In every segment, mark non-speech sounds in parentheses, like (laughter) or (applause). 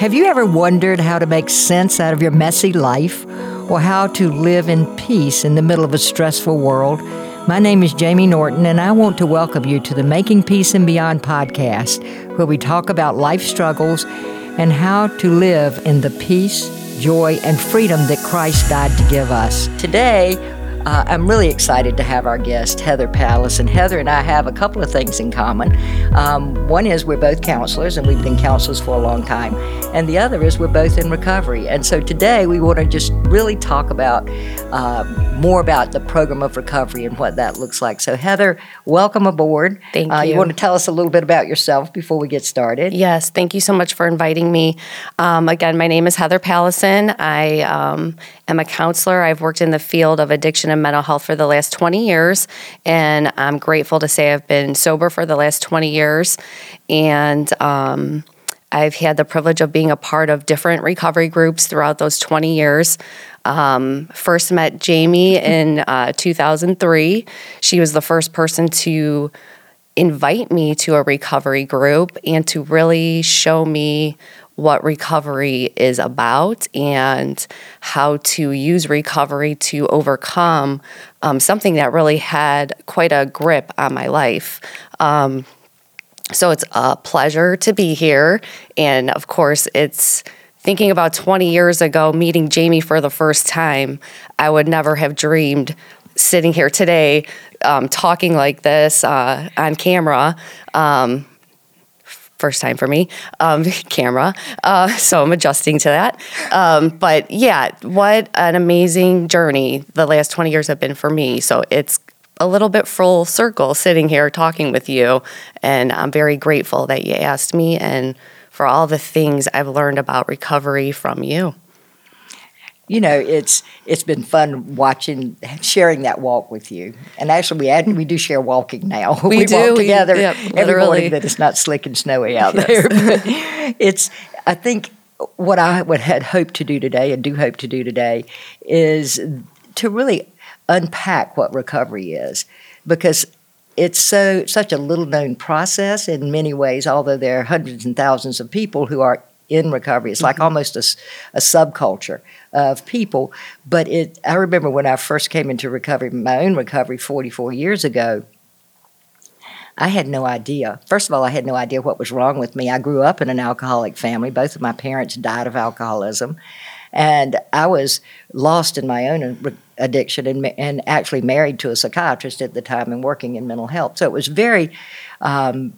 Have you ever wondered how to make sense out of your messy life or how to live in peace in the middle of a stressful world? My name is Jamie Norton, and I want to welcome you to the Making Peace and Beyond podcast, where we talk about life struggles and how to live in the peace, joy, and freedom that Christ died to give us. Today, uh, I'm really excited to have our guest, Heather Palisen. And Heather and I have a couple of things in common. Um, one is we're both counselors, and we've been counselors for a long time. And the other is we're both in recovery. And so today we want to just really talk about uh, more about the program of recovery and what that looks like. So, Heather, welcome aboard. Thank uh, you. You want to tell us a little bit about yourself before we get started? Yes, thank you so much for inviting me. Um, again, my name is Heather Palisen. I um, am a counselor. I've worked in the field of addiction and mental health for the last 20 years, and I'm grateful to say I've been sober for the last 20 years. And um, I've had the privilege of being a part of different recovery groups throughout those 20 years. Um, first met Jamie in uh, 2003. She was the first person to invite me to a recovery group and to really show me what recovery is about and how to use recovery to overcome um, something that really had quite a grip on my life. Um, so it's a pleasure to be here. And of course, it's thinking about 20 years ago, meeting Jamie for the first time, I would never have dreamed sitting here today um, talking like this uh, on camera. Um, first time for me, um, (laughs) camera. Uh, so I'm adjusting to that. Um, but yeah, what an amazing journey the last 20 years have been for me. So it's a little bit full circle sitting here talking with you. And I'm very grateful that you asked me and for all the things I've learned about recovery from you. You know, it's it's been fun watching sharing that walk with you. And actually, we add, we do share walking now. (laughs) We do, walk we- together yep, every morning that it's not slick and snowy out (laughs) Yes. there. But (laughs) it's I think what I would had hoped to do today and do hope to do today is to really unpack what recovery is because it's so such a little known process in many ways although there are hundreds and thousands of people who are in recovery it's like mm-hmm. almost a subculture of people but it i remember when i first came into recovery my own recovery 44 years ago I had no idea. First of all, I had no idea what was wrong with me. I grew up in an alcoholic family. Both of my parents died of alcoholism. And I was lost in my own addiction and, and actually married to a psychiatrist at the time and working in mental health. So it was very, um,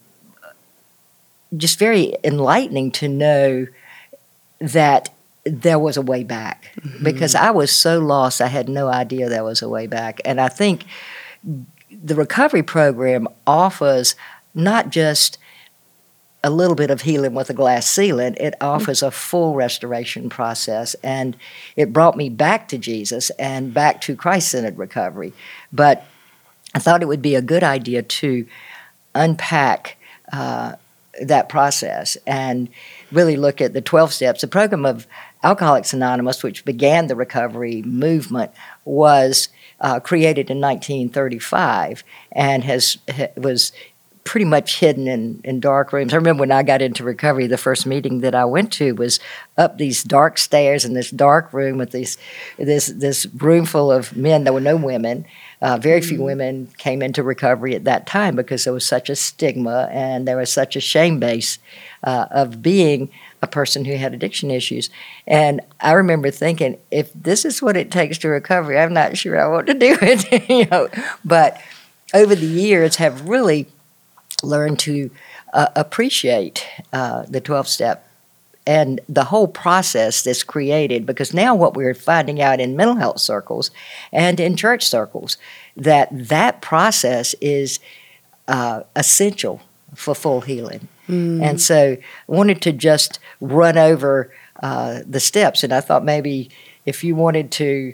just very enlightening to know that there was a way back because I was so lost, I had no idea there was a way back. And I think the recovery program offers not just a little bit of healing with a glass ceiling, it offers a full restoration process. And it brought me back to Jesus and back to Christ centered recovery. But I thought it would be a good idea to unpack uh, that process and really look at the 12 steps. The program of Alcoholics Anonymous, which began the recovery movement, was uh, created in 1935 and has ha- was pretty much hidden in, in dark rooms. I remember when I got into recovery, the first meeting that I went to was up these dark stairs in this dark room with these this this room full of men. There were no women. Uh, very few women came into recovery at that time because there was such a stigma and there was such a shame base uh, of being a person who had addiction issues. And I remember thinking, if this is what it takes to recovery, I'm not sure I want to do it. (laughs) you know, but over the years, have really learned to uh, appreciate uh, the 12 step and the whole process that's created because now what we're finding out in mental health circles and in church circles that that process is uh, essential for full healing and so i wanted to just run over uh, the steps and i thought maybe if you wanted to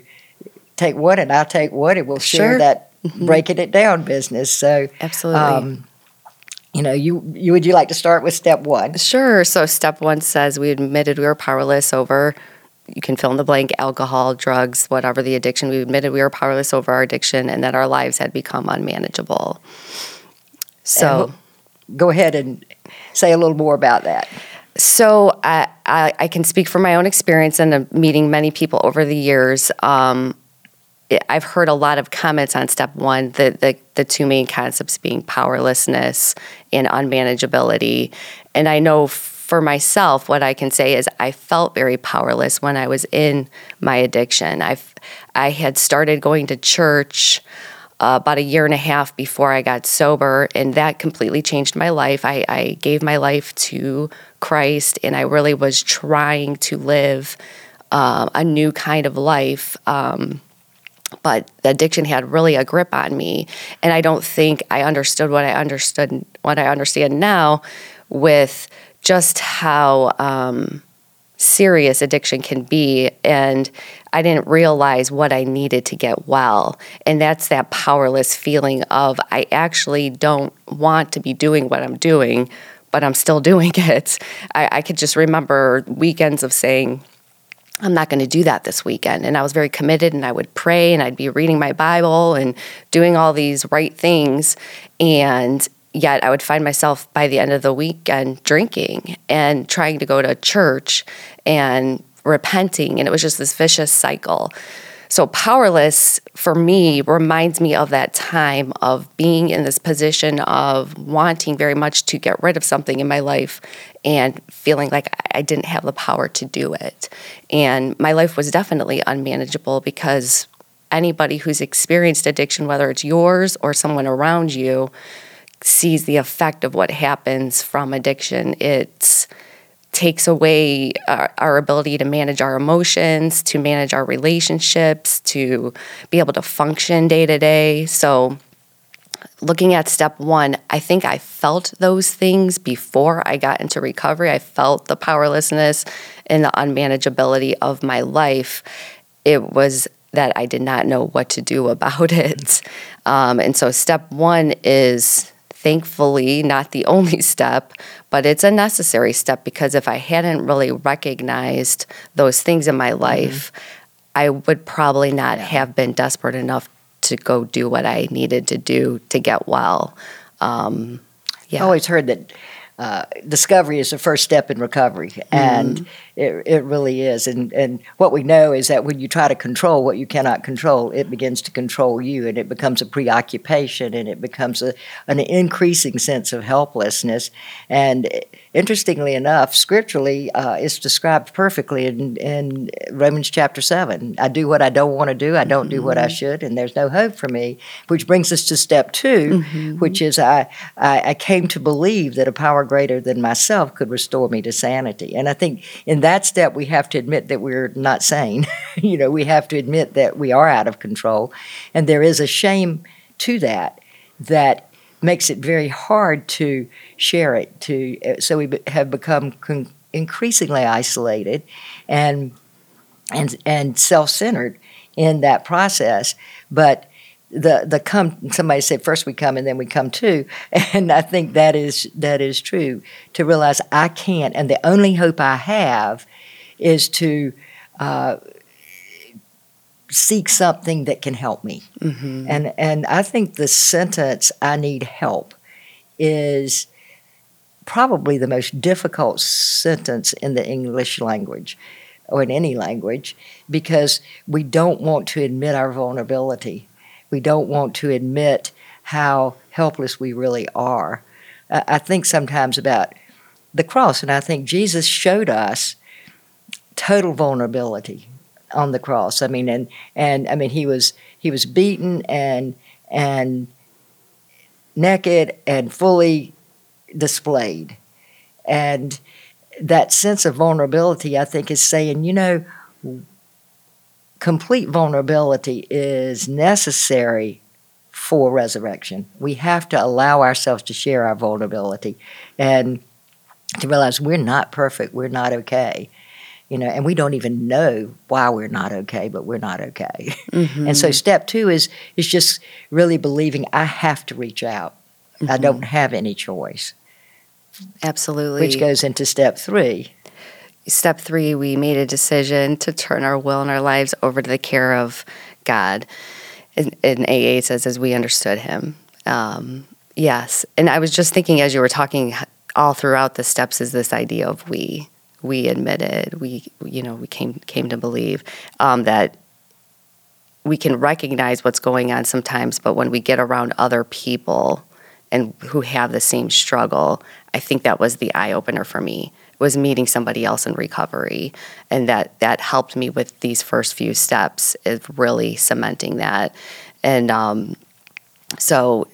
take one and i'll take one and we'll share Sure. that breaking it down business so Absolutely. um, you know you, you would you like to start with step one Sure. So step one says we admitted we were powerless over, you can fill in the blank, alcohol, drugs, whatever the addiction. We admitted we were powerless over our addiction and that our lives had become unmanageable. So, go ahead and say a little more about that So I, I, I can speak from my own experience and uh, meeting many people over the years. Um, I've heard a lot of comments on step one, the, the, the two main concepts being powerlessness and unmanageability. And I know for myself, what I can say is I felt very powerless when I was in my addiction. I've, I had started going to church uh, about a year and a half before I got sober, and that completely changed my life. I, I gave my life to Christ, and I really was trying to live uh, a new kind of life. Um, but the addiction had really a grip on me, and I don't think I understood what I understood, what I understand now, with just how. Um, serious addiction can be and I didn't realize what I needed to get well. And that's that powerless feeling of I actually don't want to be doing what I'm doing, but I'm still (laughs) doing it. I, I could just remember weekends of saying, I'm not going to do that this weekend. And I was very committed and I would pray and I'd be reading my Bible and doing all these right things. And yet I would find myself by the end of the weekend drinking and trying to go to church and repenting. And it was just this vicious cycle. So, powerless for me reminds me of that time of being in this position of wanting very much to get rid of something in my life and feeling like I didn't have the power to do it. And my life was definitely unmanageable because anybody who's experienced addiction, whether it's yours or someone around you, sees the effect of what happens from addiction. It takes away our, our, ability to manage our emotions, to manage our relationships, to be able to function day to day. So, looking at step one, I think I felt those things before I got into recovery. I felt the powerlessness and the unmanageability of my life. It was that I did not know what to do (laughs) about it. Um, and so, step one is thankfully not the (laughs) only step, but it's a necessary step because if I hadn't really recognized those things in my life, mm-hmm. I would probably not yeah. have been desperate enough to go do what I needed to do to get well. Um, yeah. I always heard that uh, discovery is the first step in recovery, and mm-hmm. it, it really is. And, and what we know is that when you try to control what you cannot control, it begins to control you, and it becomes a preoccupation, and it becomes a, an increasing sense of helplessness. And interestingly enough, scripturally, uh, it's described perfectly in, in Romans chapter 7. I do what I don't want to do, I don't mm-hmm. do what I mm-hmm. should, and there's no hope for me. Which brings us to step 2 mm-hmm. which is I, I, I came to believe that a power greater than myself could restore me to sanity. And I think in that step, we have to admit that we're not sane. (laughs) you know, we have to admit that we are out of control. And there is a shame to that that makes it very hard to share it to so we have become con- increasingly isolated and and and self-centered in that process. But the the come somebody said first we come and then we come to (laughs) and i think that is that is true. To realize i can't and the only hope i have is to uh, seek something that can help me mm-hmm. and and i think the sentence i need help is probably the most difficult sentence in the english language or in any language because we don't want to admit our vulnerability we don't want to admit how helpless we really are. I think sometimes about the cross, and I think Jesus showed us total vulnerability on the cross. I mean, and and I mean, he was he was beaten and and naked and fully displayed, and that sense of vulnerability, I think, is saying, you know, complete vulnerability is necessary for resurrection. We have to allow ourselves to share our vulnerability and to realize we're not perfect, we're not okay. You know, and we don't even know why we're not okay, but we're not okay. Mm-hmm. (laughs) And so step 2 is is just really believing I have to reach out. Mm-hmm. I don't have any choice. Absolutely. Which goes into step 3 step three, we made a decision to turn our will and our lives over to the care of God. And, and AA says, as we understood Him. Um, yes. And I was just thinking as you were talking all throughout the steps is this idea of we. We admitted, we you know, we came came to believe um, that we can recognize what's going on sometimes, but when we get around other people and who have the same struggle, I think that was the eye opener for me. Was meeting somebody else in recovery, and that that helped me with these first few steps. Is really cementing that, and um, so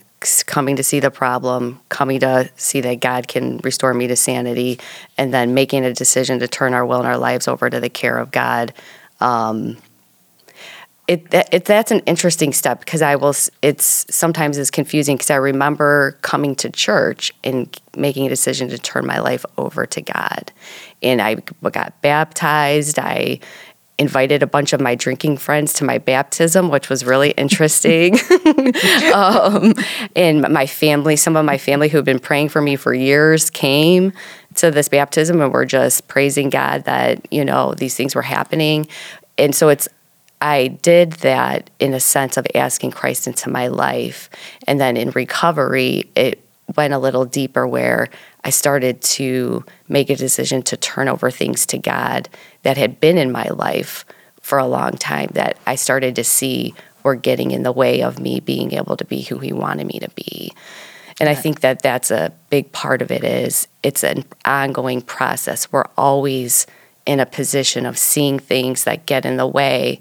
coming to see the problem, coming to see that God can restore me to sanity, and then making a decision to turn our will and our lives over to the care of God. Um, it, it that's an interesting step because I will. It's sometimes it's confusing because I remember coming to church and making a decision to turn my life over to God, and I got baptized. I invited a bunch of my drinking friends to my baptism, which was really interesting. (laughs) um, and my family, some of my family who had been praying for me for years, came to this baptism and were just praising God that you know these things were happening. And so it's I did that in a sense of asking Christ into my life. And then in recovery, it went a little deeper where I started to make a decision to turn over things to God that had been in my life for a long time that I started to see were getting in the way of me being able to be who he wanted me to be. And I think that that's a big part of it is it's an ongoing process. We're always in a position of seeing things that get in the way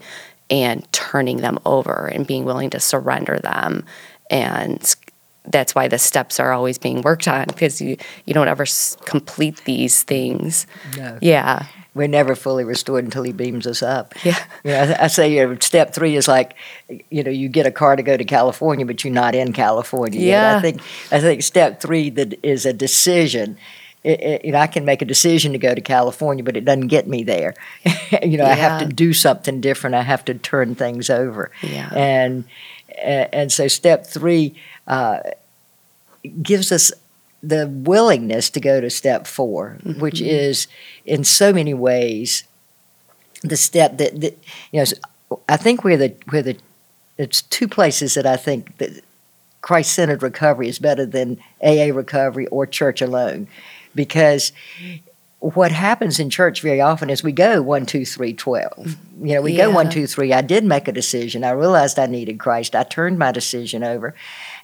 and turning them over and being willing to surrender them and that's why the steps are always being worked on because you you don't ever s- complete these things No. yeah We're never fully restored until He beams us up. yeah You know, I, I say you know, step three is like, you know, you get a car to go to California, but you're not in California yet. Yeah. I think I think step three that is a decision. It, it, you know, I can make a decision to go to California, but it doesn't get me there. (laughs) you know, I have to do something different. I have to turn things over. Yeah. And and so step three uh, gives us the willingness to go to step 4 which is in so many ways the step that, that you know I think where the where the it's two places that I think that Christ-centered recovery is better than AA recovery or church alone, because what happens in church very often is we go one, two, three, twelve. You know, we go one, Yeah. two, three. I did make a decision. I realized I needed Christ. I turned my decision over,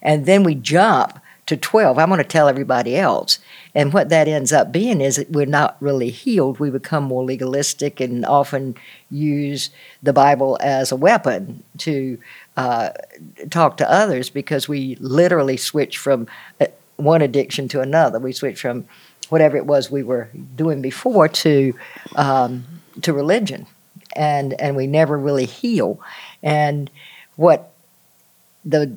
and then we jump to twelve. I'm going to tell everybody else. And what that ends up being is that we're not really healed. We become more legalistic and often use the Bible as a weapon to uh, talk to others because we literally switch from uh, one addiction to another. We switch from whatever it was we were doing before to um, to religion, and and we never really heal. And what the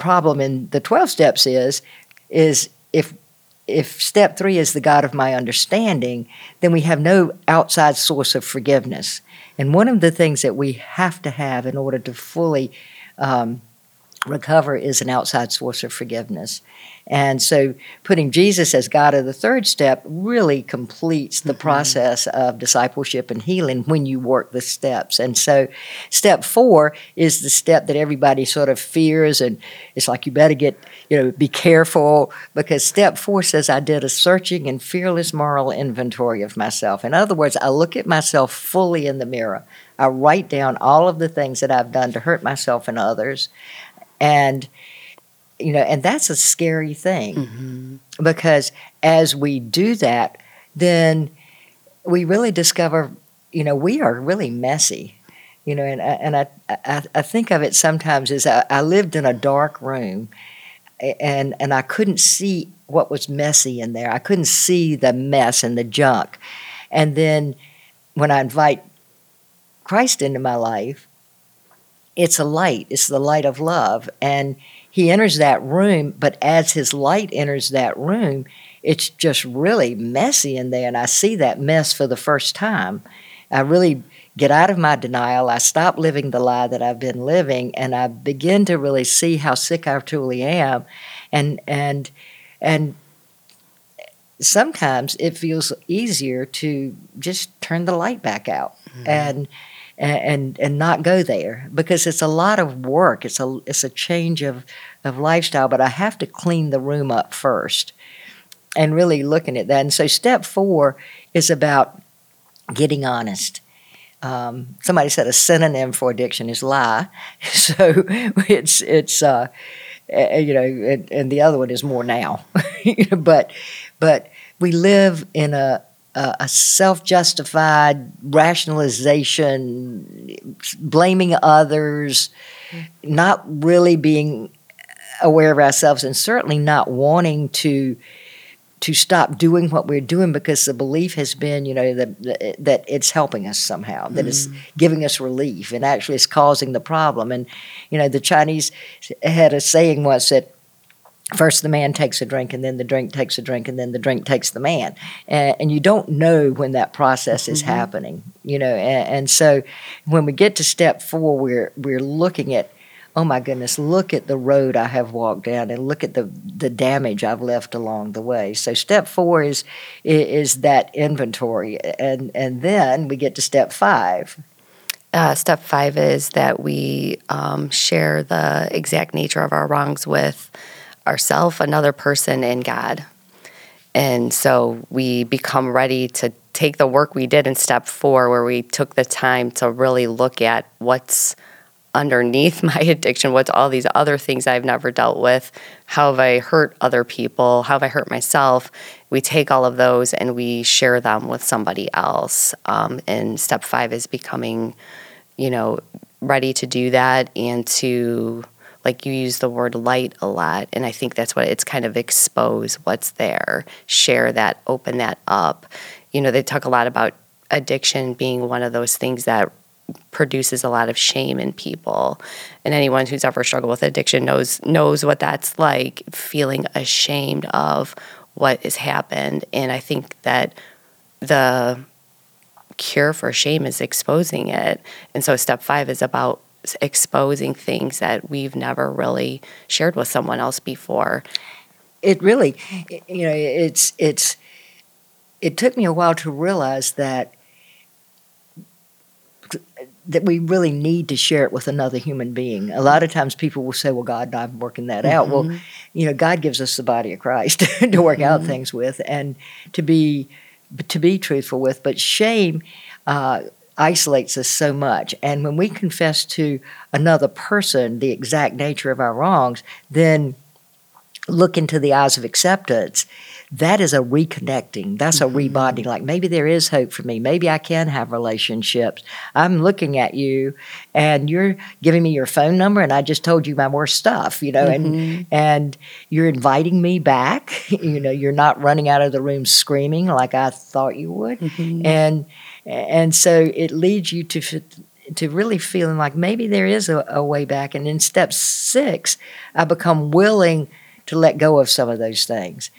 problem in the 12 steps is is if if step 3 is the god of my understanding then we have no outside source of forgiveness. And one of the things that we have to have in order to fully um, recover is an outside source of forgiveness and so putting Jesus as God of the third step really completes the mm-hmm. process of discipleship and healing when you work the steps. And so step four is the step that everybody sort of fears and it's like you better get, you know, be careful because step four says I did a searching and fearless moral inventory of myself. In other words, I look at myself fully in the mirror. I write down all of the things that I've done to hurt myself and others. And you know, and that's a scary thing mm-hmm. because as we do that, then we really discover, you know, we are really messy. You know, and I, and I, I, I think of it sometimes as I, I lived in a dark room and, and I couldn't see what was messy in there. I couldn't see the mess and the junk. And then when I invite Christ into my life, it's a light, it's the light of love. And he enters that room, but as his light enters that room, it's just really messy in there. And I see that mess for the first time. I really get out of my denial. I stop living the lie that I've been living, and I begin to really see how sick I truly am. And, and, and sometimes it feels easier to just turn the light back out mm-hmm. and and and not go there because it's a lot of work. It's a it's a change of of lifestyle, but I have to clean the room up first. and really looking at that. And so step four is about getting honest. Um, somebody said a synonym for addiction is lie. (laughs) So it's it's uh, you know, and, and, the other one is more now. (laughs) but but we live in a a self-justified rationalization, blaming others, not really being aware of ourselves, and certainly not wanting to to stop doing what we're doing because the belief has been, you know, that that it's helping us somehow, that mm. it's giving us relief, and actually it's causing the problem. And you know, the Chinese had a saying once that first the man takes a drink and then the drink takes a drink and then the drink takes the man and, and you don't know when that process is mm-hmm. happening you know and, and, so when we get to step four we're we're looking at oh my goodness, look at the road I have walked down and look at the, the damage I've left along the way. So step four is is that inventory, and and then we get to step five. Uh, step five is that we um, share the exact nature of our wrongs with ourself, another person, and God. And so we become ready to take the work we did in step four, where we took the time to really look at what's underneath (laughs) my addiction? What's all these other things I've never dealt with? How have I hurt other people? How have I hurt myself? We take all of those and we share them with somebody else. Um, and step five is becoming, you know, ready to do that and to, like you use the word light a lot. And I think that's what it's kind of expose what's there, share that, open that up. You know, they talk a lot about addiction being one of those things that produces a lot of shame in people. And anyone who's ever struggled with addiction knows knows what that's like, feeling ashamed of what has happened. And I think that the cure for shame is exposing it. And so step 5 is about exposing things that we've never really shared with someone else before. It really you know, it's it's it took me a while to realize that that we really need to share it with another human being. A lot of times people will say, Well, God, I'm working that mm-hmm. out. Well, mm-hmm. you know, God gives us the body of Christ (laughs) to work mm-hmm. out things with and to be to be truthful with. But shame uh, isolates us so much. And when we confess to another person the exact nature of our wrongs, then look into the eyes of acceptance that is a reconnecting. That's mm-hmm. a rebonding. Like maybe there is hope for me. Maybe I can have relationships. I'm looking at you and you're giving me your phone number and I just told you my worst stuff, you know, mm-hmm. and and you're inviting me back. (laughs) you know, you're not running out of the room screaming like I thought you would. Mm-hmm. And and so it leads you to to really feeling like maybe there is a, a way back. And in step six, I become willing to let go of some of those things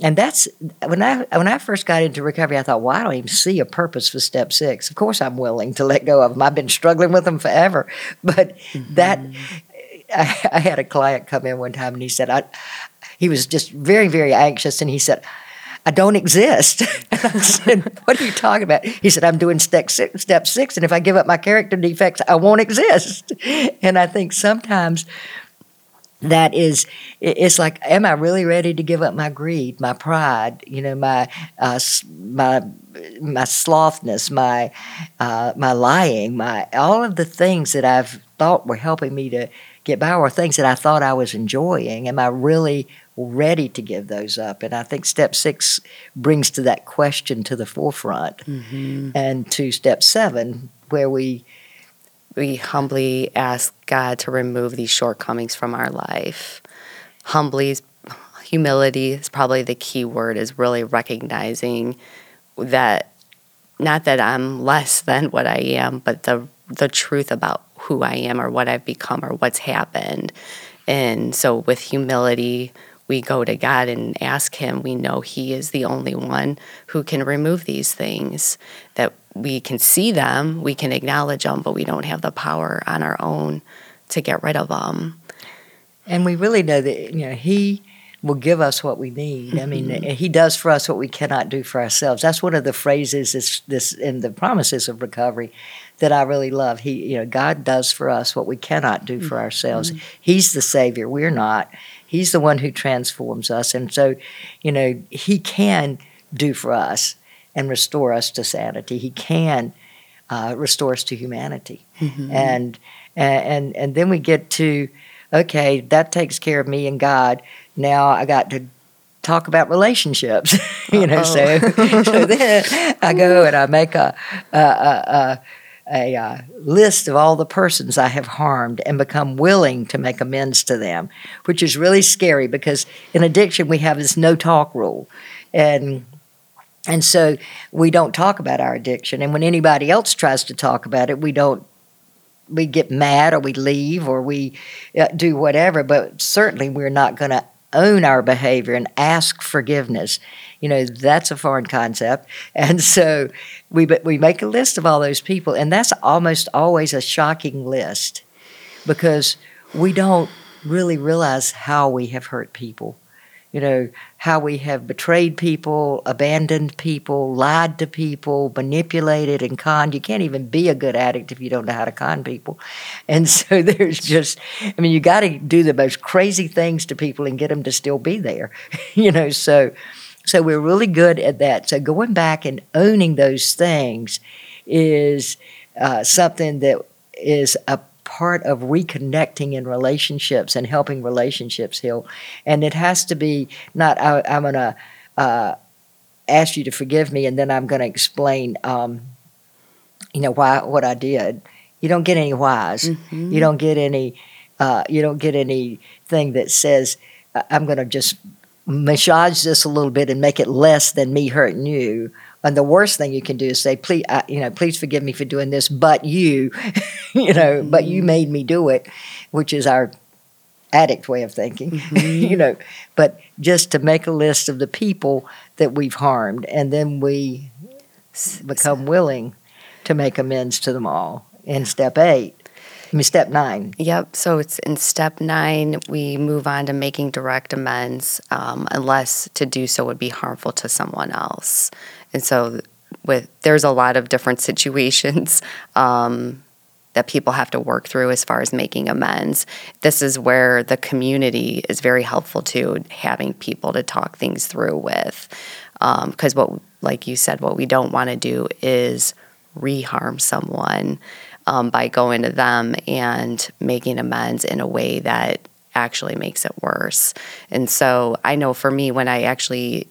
and that's when I when I first got into recovery, I thought, well, I don't even see a purpose for step six. Of course, I'm willing to let go of them. I've been struggling with them forever, (laughs) but mm-hmm. that I, I, had a client come in one time and he said, I, he was just very very anxious, and he said. I don't exist. (laughs) I said, What are you talking about? He said, I'm doing step six, step six, and if I give up my character defects, I won't exist. (laughs) And I think sometimes that is it's like am i really ready to give up my greed my pride you know my uh, my my slothness my uh, my lying my all of the things that i've thought were helping me to get by or things that i thought i was enjoying am i really ready to give those up and i think step six brings to that question to the forefront mm-hmm. and to step seven where we we humbly ask God to remove these shortcomings from our life. Humbly, humility is probably the key word, is really recognizing that not that I'm less (laughs) than what I am, but the the truth about who I am or what I've become or what's happened. And so with humility, we go to God and ask Him. We know He is the only one who can remove these things, that we can see them, we can acknowledge them, but we don't have the power on our own to get rid of them. And we really know that, you know, He will give us what we need. I mean, mm-hmm. He does for us what we cannot do for ourselves. That's one of the phrases this, this in the promises of recovery that I really love. He, you know, God does for us what we cannot do for mm-hmm. ourselves. He's the Savior. We're not He's the one who transforms us. And so, you know, He can do for us and restore us to sanity. He can uh, restore us to humanity. Mm-hmm. And, and, and then we get to, okay, that takes care of me and God. Now I got to talk about relationships, (laughs) you know. So, (laughs) so then I go and I make a, a, a, a, a list of all the persons I have harmed and become willing to make amends to them, which is really scary because in addiction we have this no talk rule, and and so we don't talk about our addiction. And when anybody else tries to talk about it, we don't we get mad or we leave or we uh, do whatever, but certainly we're not going to own our behavior and ask forgiveness. You know, that's a foreign concept. (laughs) And so we, we make a list of all those people, and that's almost always a shocking list because we don't really realize how we have hurt people you know, how we have betrayed people, abandoned people, lied to people, manipulated and conned. You can't even be a good addict if you don't know how to con people. And (laughs) so there's just, I mean, you got to do the most crazy things to people and get them to still be there, (laughs) you know. So, so we're really good at that. So going back and owning those things is uh, something that is a part of reconnecting in relationships and helping relationships heal. And it has to be not, I, am going to uh, ask you to forgive me and then I'm going to explain, um, you know, why what I did. You don't get any whys. Mm-hmm. You don't get any. Uh, you don't get anything that says I'm going to just massage this a little bit and make it less than me hurting you. And the worst thing you can do is say, "Please, uh, you know, please forgive me for doing this, but you, (laughs) you know, mm-hmm. but you mm-hmm. made me do it," which is our addict way of thinking, (laughs) mm-hmm. you know. But just to make a list of the people that we've harmed, and then we become willing to make amends to them all. In step eight, I mean, step nine. Yep. So it's in step nine, we move on to making direct amends, um, unless to do so would be harmful to someone else. And so with there's a lot of different (laughs) situations um, that people have to work through as far as making amends. This is where the community is very helpful to having people to talk things through with. Because um, what, like you said, what we don't want to do is reharm someone um, by going to them and making amends in a way that actually makes it worse. And so I know for me, when I actually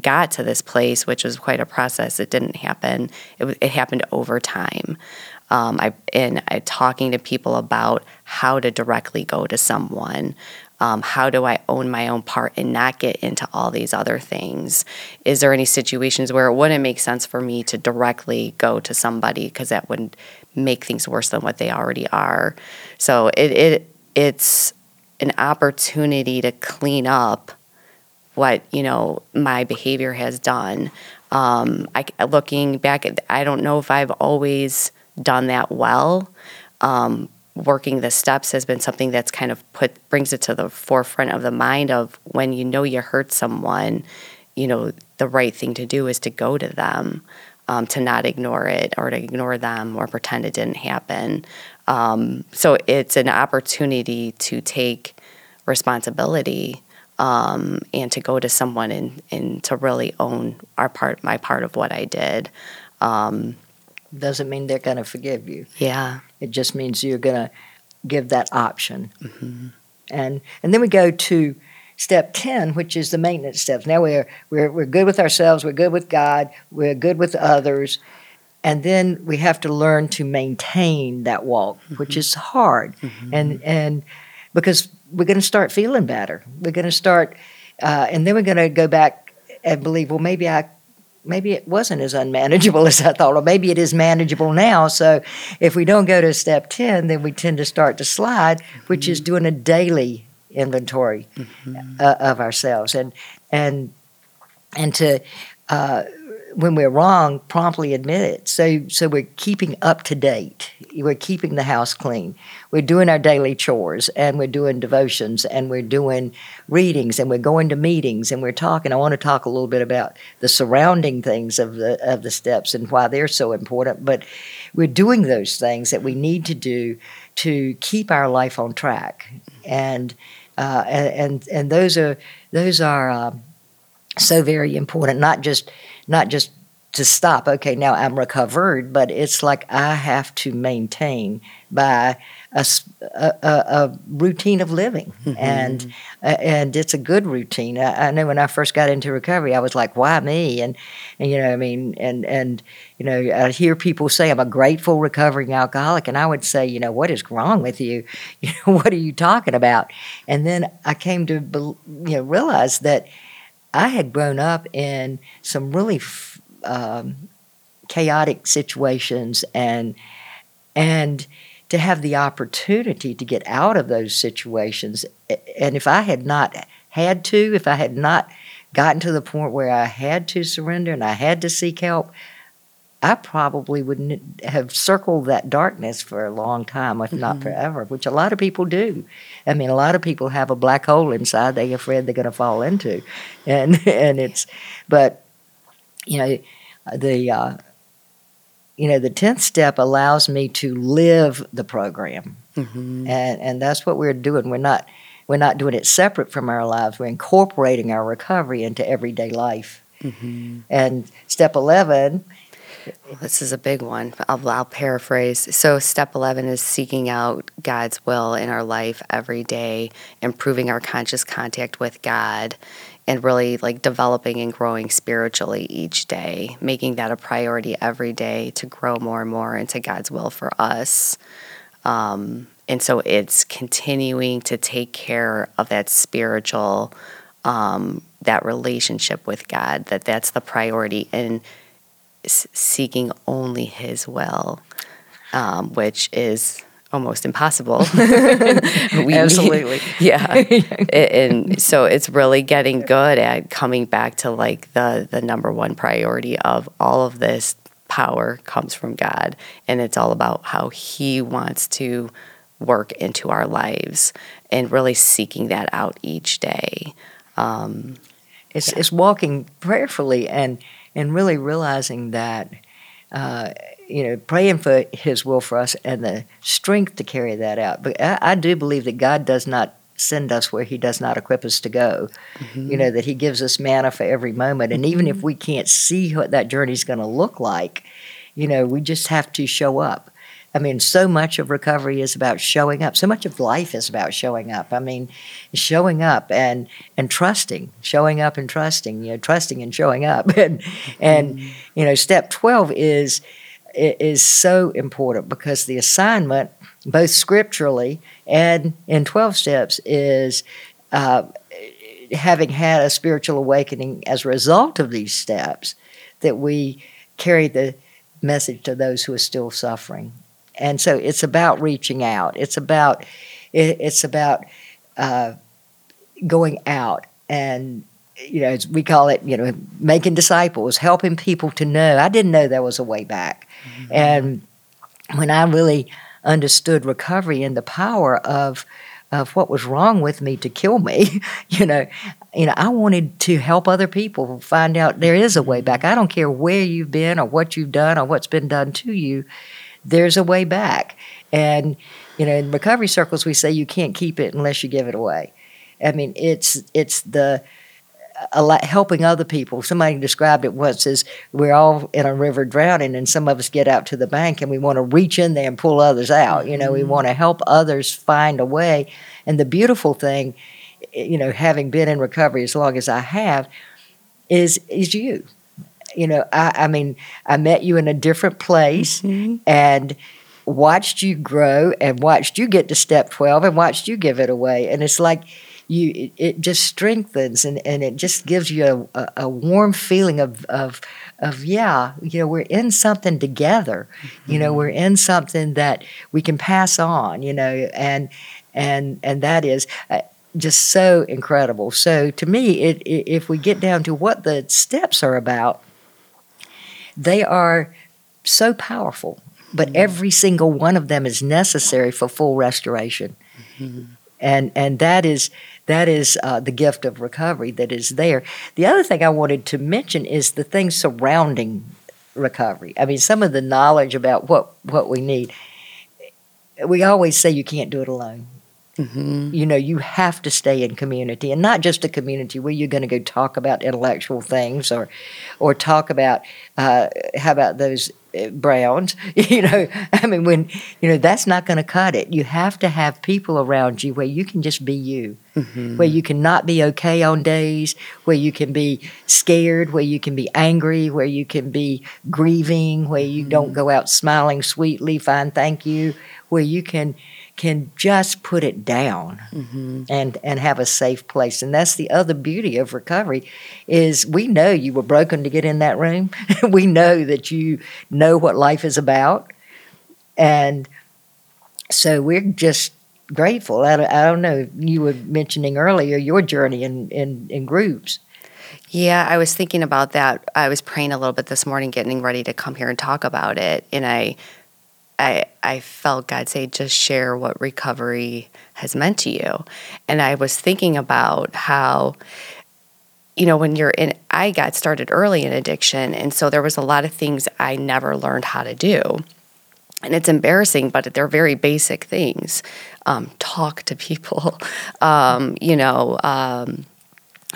got to this place, which was quite a process. It didn't happen. It, it happened over time. Um, I in I, talking to people about how to directly go to someone. Um, how do I own my own part and not get into all these other things? Is there any situations where it wouldn't make sense for me to directly go to somebody because that would make things worse than what they already are? So it, it it's an opportunity to clean up what you know my behavior has done. Um, I, looking back, I don't know if I've always done that well. Um, working the steps has been something that's kind of put brings it to the forefront of the mind of when you know you hurt someone, you know the right thing to do is to go to them, um, to not ignore it or to ignore them or pretend it didn't happen. Um, so it's an opportunity to take responsibility um, and to go to someone and, and to really own our part, my part of what I did. Um, Doesn't mean they're going to forgive you. Yeah. It just means you're going to give that option. Mm-hmm. And and then we go to step 10 which is the maintenance steps now we're, we're we're good with ourselves we're good with god we're good with others and then we have to learn to maintain that walk mm-hmm. which is hard mm-hmm. and and because we're going to start feeling better. We're going to start, uh, and then we're going to go back and believe, well, maybe I, maybe it wasn't as unmanageable (laughs) as I thought, or maybe it is manageable now. So if we don't go to step ten, then we tend to start to slide, which mm-hmm. is doing a daily inventory mm-hmm. uh, of ourselves, and and and to uh, when we're wrong, promptly admit it. So, so we're keeping up to date. We're keeping the house clean. We're doing our daily chores, and we're doing devotions, and we're doing readings, and we're going to meetings, and we're talking. I want to talk a little bit about the surrounding things of the of the steps and why they're so important. But we're doing those things that we need to do to keep our life on track, and uh, and, and those are those are um, so very important. Not just not just to stop. Okay, now I'm recovered, but it's like I have to maintain by a, a, a routine of living, mm-hmm. and uh, and it's a good routine. I, I, know when I first got into recovery, I was like, "Why me?" And, and you know, I mean, and and you know, I hear people say I'm a grateful recovering alcoholic, and I would say, you know, what is wrong with you? (laughs) You know, what are you talking about? And then I came to you know realize that I had grown up in some really um, chaotic situations and and to have the opportunity to get out of those situations. And if I had not had to, if I had not gotten to the point where I had to surrender and I had to seek help, I probably wouldn't have circled that darkness for a long time, if mm-hmm. not forever, which a lot of people do. I mean, a lot of people have a black hole inside they're afraid they're going to fall into, and (laughs) and it's, but you know, the uh, you know, the 10th step allows me to live the program. Mm-hmm. And, and that's what we're doing. We're not, we're not doing it separate from our lives. We're incorporating our recovery into everyday life. Mm-hmm. And step 11. This is a big one. I'll, I'll paraphrase. So, step 11 is seeking out God's will in our life every day, improving our conscious contact with God, and really like developing and growing spiritually each day, making that a priority every day to grow more and more into God's will for us. Um, and so it's continuing to take care of that spiritual, um, that relationship with God, that that's the priority, and seeking only His will, um, which is almost impossible. (laughs) (laughs) we, Absolutely. (laughs) yeah. and so it's really getting good at coming back to like the the number one priority of all of this power comes from God and it's all about how he wants to work into our lives and really seeking that out each day. Um, it's, yeah. it's walking prayerfully and and really realizing that uh, you know, praying for His will for us and the strength to carry that out. But I, I do believe that God does not send us where He does not equip us to go. Mm-hmm. You know, that He gives us manna for every moment. And even if mm-hmm. we can't see what that journey is going to look like, you know, we just have to show up. I mean, so much of recovery is about showing up. So much of life is about showing up. I mean, showing up and and trusting, showing up and trusting. You know, trusting and showing up. (laughs) And and mm. you know, step twelve is is so important because the assignment, both scripturally and in 12 steps, is uh, having had a spiritual awakening as a result of these steps, that we carry the message to those who are still suffering. And so it's about reaching out. It's about it's about uh, going out and you know as we call it you know making disciples, helping people to know. I didn't know there was a way back. Mm-hmm. And when I really understood recovery and the power of of what was wrong with me to kill me, (laughs) you know, you know, I wanted to help other people find out there is a way back. I don't care where you've been or what you've done or what's been done to you. There's a way back. And you know, in recovery circles we say you can't keep it unless you give it away. I mean, it's it's the helping other people. Somebody described it once as we're all in a river drowning, and some of us get out to the bank and we want to reach in there and pull others out. You know, mm-hmm. we want to help others find a way. And the beautiful thing, you know, having been in recovery as long as I have, is is you. You know, I, I mean, I met you in a different place, mm-hmm. and watched you grow and watched you get to step 12 and watched you give it away and it's like you it just strengthens and, and it just gives you a, a, warm feeling of, of of yeah you know we're in something together mm-hmm. you know mm-hmm. we're in something that we can pass on you know and and and that is uh, just so incredible so to me it, it, if we get down to what the steps are about they are so powerful but mm-hmm. every single one of them is necessary for full restoration mm-hmm. And and that is that is uh, the gift of recovery that is there. The other thing I wanted to mention is the things surrounding recovery. I mean, some of the knowledge about what, what we need. We always say you can't do it alone. You know, you have to stay in community, and not just a community where you're going to go talk about intellectual things or, or talk about uh, how about those uh, Browns. (laughs) You know, I mean, when you know that's not going to cut it. You have to have people around you where you can just be you, where you can not be okay on days, where you can be scared, where you can be angry, where you can be grieving, where you don't go out smiling sweetly, fine, thank you, where you can can just put it down mm-hmm. and and have a safe place. And that's the other beauty of recovery is we know you were broken to get in that room. (laughs) We know that you know what life is about. And so we're just grateful. I, don't- I don't know you were mentioning earlier your journey in in, in groups. Yeah, I was thinking about that. I was praying a little bit this morning, getting ready to come here and talk about it, and I, I, I felt God say, just share what recovery has meant to you, and I was thinking about how, you know, when you're in, I got started early in addiction, and so there was a lot of things I never learned how to do. And it's embarrassing, but they're very basic things. Um, talk to people, (laughs) um, you know, um,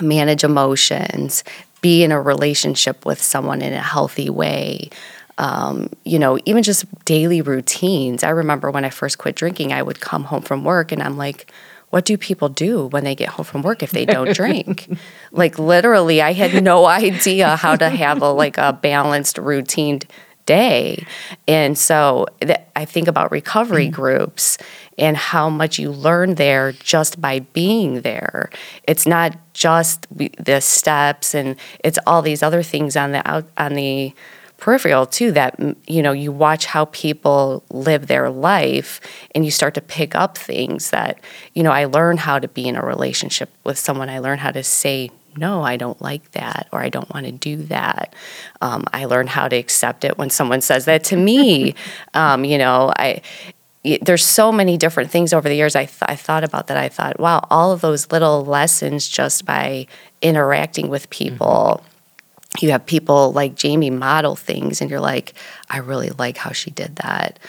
manage emotions, be in a relationship with someone in a healthy way. Um, you know, even just daily routines. I remember when I first quit drinking, I would come home from work and I'm like, what do people do when they get home from work if they don't (laughs) drink? like literally, I had no (laughs) idea how to have a like a balanced routine day. And so th- I think about recovery groups and how much you learn there just by being there. It's not just the- the steps and it's all these other things on the out on the peripheral too that you know you watch how people live their life and you start to pick up things that you know I learn how to be in a relationship with someone I learn how to say no, I don't like that, or I don't want to do that. Um, I learn how to accept it when someone says that to me. (laughs) um, you know, I there's so many different things over the years. I th- I thought about that. I thought, wow, all of those little lessons just by interacting with people. You have people like Jamie model things, and you're like, I really like how she did that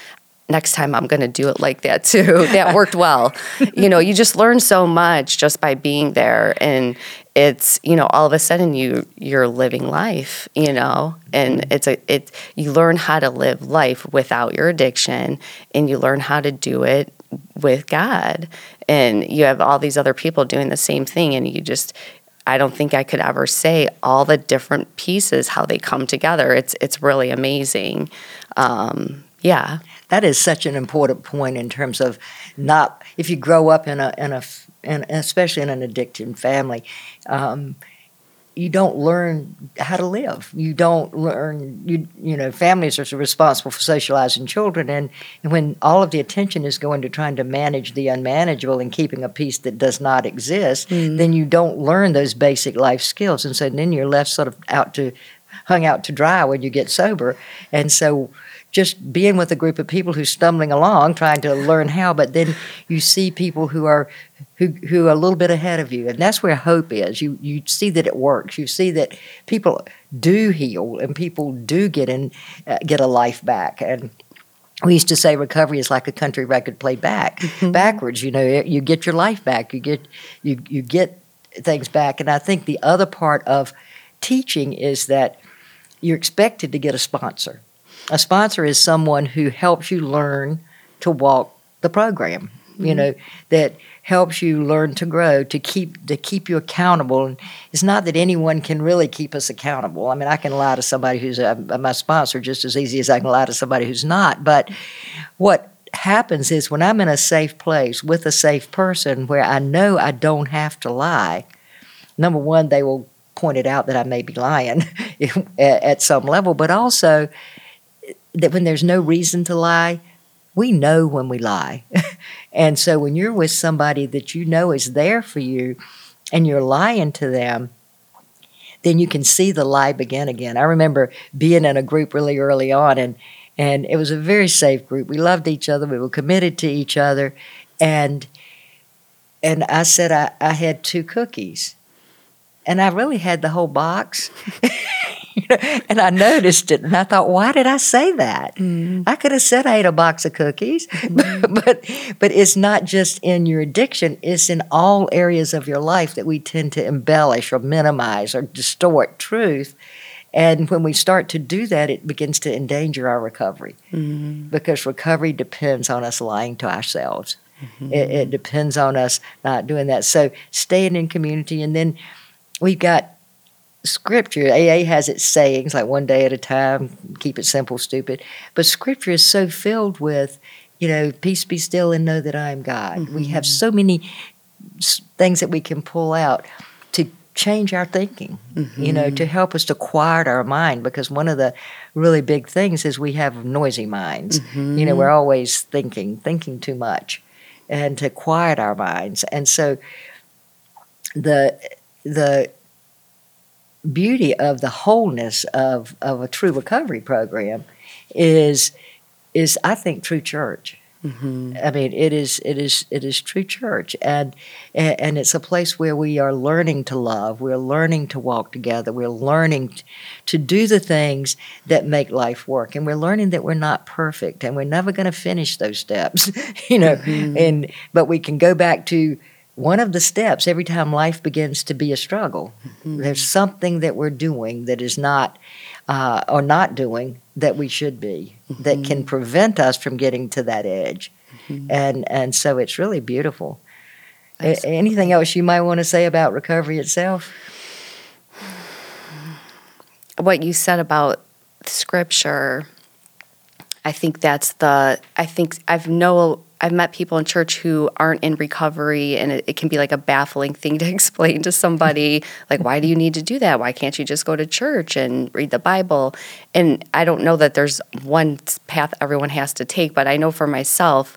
next time I'm going to do it like that (laughs) too. that worked well. (laughs) You know, you just learn so much just by being there and it's, you know, all of a sudden you you're living life, you know, and mm-hmm. it's a it you learn how to live life without your addiction and you learn how to do it with God. And you have all these other people doing the same thing and you just I don't think I could ever say all the different pieces how they come together. It's it's really amazing. Um, yeah. that is such an important point in terms of not if you grow up in a in a in, especially in an addiction family um, you don't learn how to live. You don't learn you you know families are responsible for socializing children and, and when all of the attention is going to trying to manage the unmanageable and keeping a peace that does not exist mm. then you don't learn those basic life skills. And so then you're left sort of out to hung out to dry when you get sober. And so just being with a group of people who's stumbling along trying to learn how but then you see people who are who who are a little bit ahead of you. And that's where hope is. You you see that it works. You see that people do heal and people do get in uh, get a life back. And we used to say recovery is like a country record played back backwards. You know you get your life back. You get you you get things back. And i think the other part of teaching is that you're expected to get a sponsor a sponsor is someone who helps you learn to walk the program you mm-hmm. know that helps you learn to grow to keep to keep you accountable. And it's not that anyone can really keep us accountable. I mean i can lie to somebody who's a, my sponsor just as easy as i can lie to somebody who's not. But what happens is when i'm in a safe place with a safe person where i know i don't have to lie number one they will point it out that i may be lying (laughs) at, at some level. But also that when there's no reason to lie, we know when we lie. (laughs) and so when you're with somebody that you know is there for you and you're lying to them, then you can see the lie begin again. I remember being in a group really early on and and it was a very safe group. We loved each other, we were committed to each other and and I said I, I had two cookies. And I really had the whole box. (laughs) (laughs) and I noticed it, and I thought, why did I say that? Mm. I could have said I ate a box of cookies, (laughs) mm. but but it's not just in your addiction; it's in all areas of your life that we tend to embellish or minimize or distort truth. And when we start to do that, it begins to endanger our recovery mm-hmm. because recovery depends on us lying to ourselves. It, it, depends on us not doing that. So staying in community, and then we've got scripture. AA has its sayings like one day at a time, keep it simple, stupid. But scripture is so filled with, you know, peace be still and know that I am God. Mm-hmm. We have so many things that we can pull out to change our thinking, mm-hmm. you know, to help us to quiet our mind because one of the really big things is we have noisy minds. Mm-hmm. You know, we're always thinking, thinking too much, and to quiet our minds. And so the the beauty of the wholeness of, of a true recovery program is is I think true church. Mm-hmm. I mean, it is it is it is true church, and and it's a place where we are learning to love. We're learning to walk together. We're learning to do the things that make life work, and we're learning that we're not perfect, and we're never going to finish those steps, (laughs) you know. Mm-hmm. And but we can go back to one of the steps every time life begins to be a struggle. Mm-hmm. There's something that we're doing that is not, uh, or not doing that we should be, mm-hmm. that can prevent us from getting to that edge. Mm-hmm. And, and so it's really beautiful. A- anything else you might want to say about recovery itself? What you said about scripture, I think that's the, I think I've know I've met people in church who aren't in recovery, and it, it, can be like a baffling thing to (laughs) explain to somebody. like, why do you need to do that? Why can't you just go to church and read the Bible? And I don't know that there's one path everyone has to take, but I know for myself,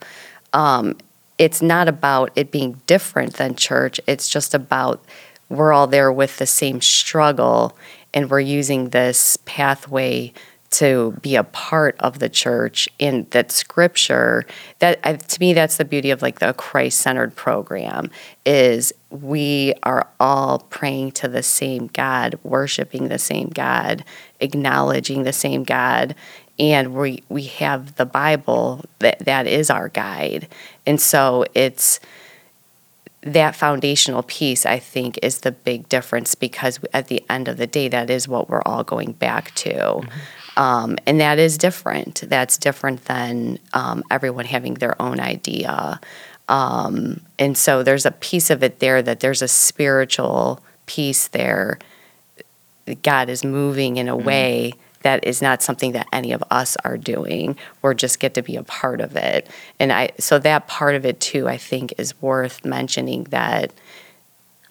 um, it's not about it being different than church. It's just about we're all there with the same struggle, and we're using this pathway to be a part of the church in that scripture that to me that's the beauty of like the christ-centered program is we are all praying to the same god worshiping the same god acknowledging the same god and we we have the bible that that is our guide and so it's that foundational piece, I think, is the big difference because at the end of the day, that is what we're all going back to. Mm-hmm. Um, and that is different. That's different than um, everyone having their own idea. Um, and so there's a piece of it there that there's a spiritual piece there. God is moving in a mm-hmm. way that is not something that any of us are doing. We're just get to be a part of it. And I so that part of it too, I think, is worth mentioning that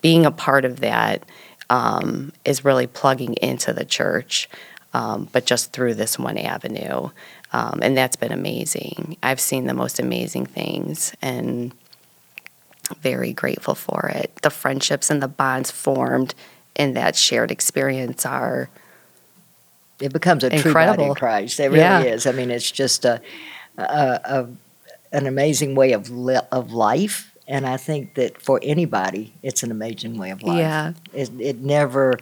being a part of that um, is really plugging into the church um, but just through this one avenue. Um, and that's been amazing. I've seen the most amazing things and very grateful for it. The friendships and the bonds formed in that shared experience are it becomes a incredible. true body of Christ. It really yeah. is. I mean, it's just a, a, a an amazing way of li- of life, and I think that for anybody, it's an amazing way of life. Yeah, it, it never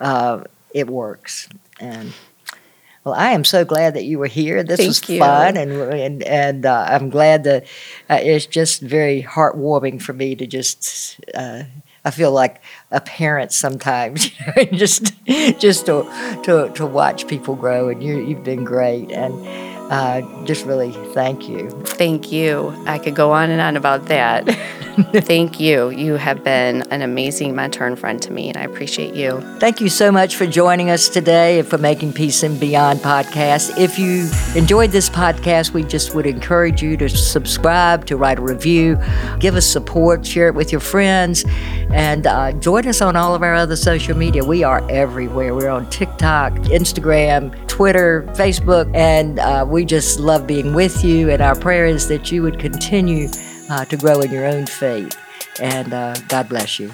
uh, it works. And well, I am so glad that you were here. This Thank was you. fun, and and and uh, I'm glad that uh, it's just very heartwarming for me to just. Uh, I feel like a parent sometimes, (laughs) just just to, to to watch people grow, and you you've been great, and uh, just really thank you. Thank you. I could go on and on about that. (laughs) thank you. You have been an amazing mentor and friend to me, and I appreciate you. Thank you so much for joining us today and for Making Peace and Beyond podcast. If you enjoyed this podcast, we just would encourage you to subscribe, to write a review, give us support, share it with your friends, and uh, join us on all of our other social media. We are everywhere. We're on TikTok, Instagram, Twitter, Facebook, and uh, we just love being with you. And our prayer is that you would continue uh, to grow in your own faith. And uh, God bless you.